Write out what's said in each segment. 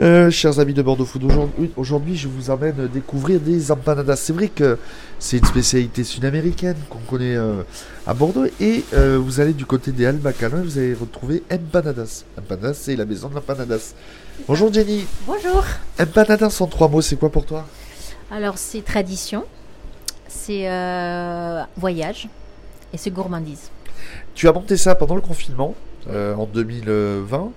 Euh, chers amis de Bordeaux Food, aujourd'hui, aujourd'hui, je vous emmène découvrir des empanadas. C'est vrai que c'est une spécialité sud-américaine qu'on connaît euh, à Bordeaux et euh, vous allez du côté des Albacalans et vous allez retrouver empanadas. Empanadas, c'est la maison de l'empanadas. Bonjour Jenny. Bonjour. Empanadas en trois mots, c'est quoi pour toi? Alors c'est tradition, c'est voyage et c'est gourmandise. Tu as monté ça pendant le confinement en 2020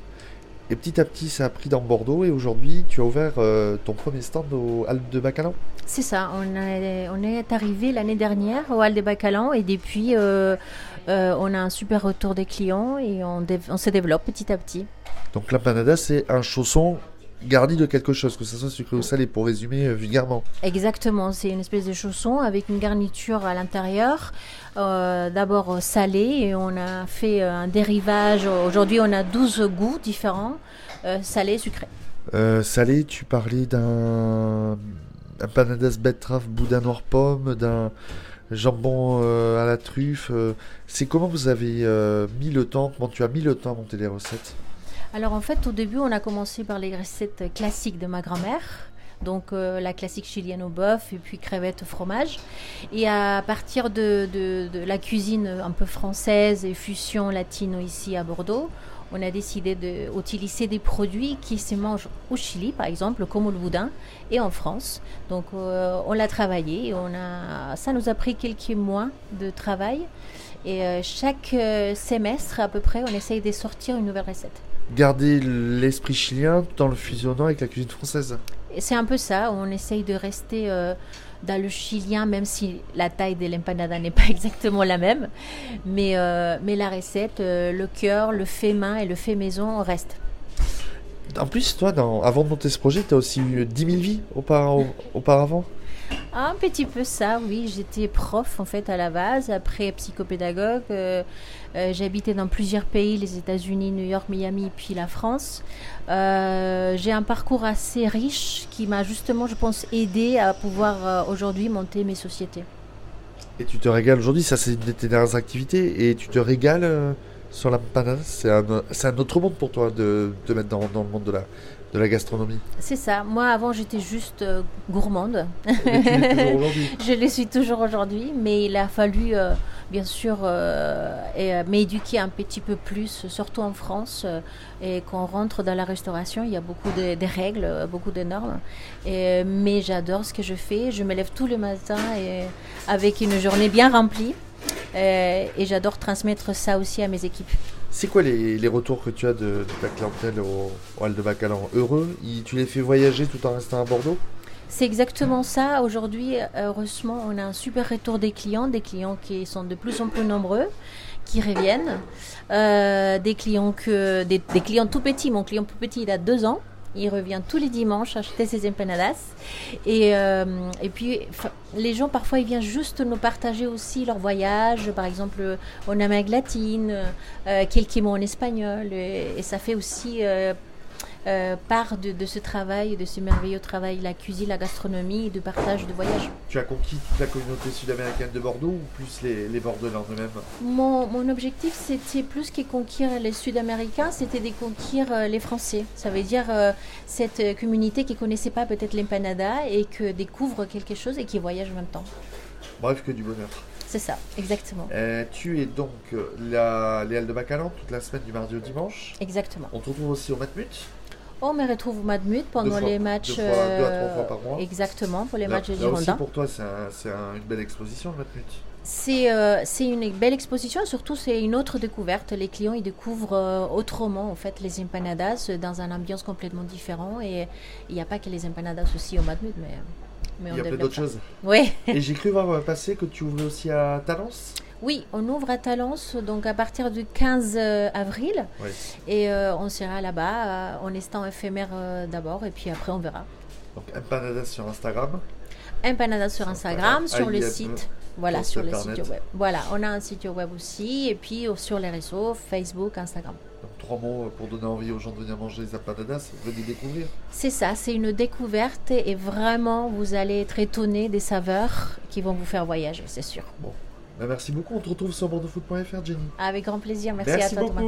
et petit à petit ça a pris dans Bordeaux et aujourd'hui tu as ouvert euh, ton premier stand au Alpes de Bacalan. C'est ça, on est, on est arrivé l'année dernière au Hall des Bacalan et depuis euh, euh, on a un super retour des clients et on, on se développe petit à petit. Donc l'empanada c'est un chausson garni de quelque chose, que ce soit sucré ou salé pour résumer euh, vulgairement. Exactement, c'est une espèce de chausson avec une garniture à l'intérieur, euh, d'abord salée et on a fait euh, un dérivage. Aujourd'hui on a 12 goûts différents, euh, salé, sucré. Euh, salé, tu parlais d'un empanadas betterave boudin noir pomme, d'un jambon à la truffe. c'est comment vous avez mis le temps, comment tu as mis le temps à monter les recettes? Alors en fait, au début, on a commencé par les recettes classiques de ma grand-mère. Donc euh, la classique chilienne au bœuf et puis crevettes fromage. Et à partir de, de- de la cuisine un peu française et fusion latino ici à Bordeaux, on a décidé d'utiliser des produits qui se mangent au Chili, par exemple, comme le boudin, et en France. Donc euh, on l'a travaillé. On a, ça nous a pris quelques mois de travail. Et euh, chaque semestre, à peu près, on essaye de sortir une nouvelle recette. Garder l'esprit chilien tout en le fusionnant avec la cuisine française. C'est un peu ça, on essaye de rester euh, dans le chilien, même si la taille de l'empanada n'est pas exactement la même. Mais, euh, mais la recette, euh, le cœur, le fait main et le fait maison restent. En plus, toi, avant de monter ce projet, tu as aussi eu 10 000 vies aupara- auparavant? Un petit peu ça, oui. J'étais prof en fait à la base, après psychopédagogue. euh, euh, habité dans plusieurs pays, les États-Unis, New York, Miami, puis la France. Euh, J'ai un parcours assez riche qui m'a justement, je pense, aidé à pouvoir aujourd'hui monter mes sociétés. Et tu te régales aujourd'hui, ça c'est une de tes dernières activités, et tu te régales sur. C'est un, c'est un autre monde pour toi de mettre dans, dans le monde de la, de la gastronomie. C'est ça. Moi, avant, j'étais juste euh, gourmande. Je le suis toujours aujourd'hui, mais il a fallu, euh, bien sûr, euh, m'éduquer un petit peu plus, surtout en France. et quand on rentre dans la restauration, il y a beaucoup de, de règles, beaucoup de normes. Et, mais j'adore ce que je fais. Je me lève tous les matins et, avec une journée bien remplie. Euh, et j'adore transmettre ça aussi à mes équipes. C'est quoi les, les retours que tu as de, de ta clientèle au, au Hall de Bacalan Heureux Tu les fais voyager tout en restant à Bordeaux? C'est exactement ça. Aujourd'hui, heureusement, on a un super retour des clients, des clients qui sont de plus en plus nombreux, qui reviennent, Euh, des clients que des, des clients tout petits. Mon client plus petit, il a deux ans. Il revient tous les dimanches acheter ses empanadas. Et, euh, et puis, les gens, parfois, ils viennent juste nous partager aussi leur voyage, par exemple, en Amérique latine, euh, quelques mots en espagnol. Et, et ça fait aussi euh, part de, de ce travail, de ce merveilleux travail, la cuisine, la gastronomie et de partage de voyage. Tu as conquis toute la communauté sud-américaine de Bordeaux ou plus les, les Bordelais en eux-mêmes? Mon, mon objectif, c'était plus que conquérir les Sud-Américains, c'était de conquérir euh, les Français. Ça veut dire euh, cette communauté qui ne connaissait pas peut-être l'empanada et qui découvre quelque chose et qui voyage en même temps. Bref, que du bonheur. C'est ça, exactement. Euh, tu es donc la, les Halles de Bacalan toute la semaine du mardi au dimanche? Exactement. On te retrouve aussi au Matmut? On me retrouve au Madmut pendant fois- les matchs. deux fois- deux à trois euh, fois par mois. Exactement, pour les Là- matchs de là aussi, Girondins. pour toi, c'est un- un- une belle exposition, le Matmut. C'est euh, c'est une belle exposition, surtout c'est une autre découverte. Les clients ils découvrent euh, autrement en fait les empanadas dans une ambiance complètement différente et il n'y a pas que les empanadas aussi au Madmut, mais, mais on Il y a plein d'autres choses. Oui. Et j'ai cru voir passer que tu ouvrais aussi à Talence? Oui, on ouvre à Talence donc à partir du 15 avril Ouais. et euh, on sera là-bas euh, en instant éphémère euh, d'abord et puis après on verra. Donc empanadas sur Instagram. Empanadas sur Sur Instagram, Instagram, sur le AIM, site. Voilà, sur le site web. Voilà, on a un site web aussi et puis euh, sur les réseaux Facebook, Instagram. Donc trois mots pour donner envie aux gens de venir manger les empanadas. Venez découvrir. C'est ça, c'est une découverte et vraiment vous allez être étonné des saveurs qui vont vous faire voyager, c'est sûr. Ben, merci beaucoup. On te retrouve sur bordeauxfoot.fr, Jenny. Avec grand plaisir, merci, merci à toi Thomas.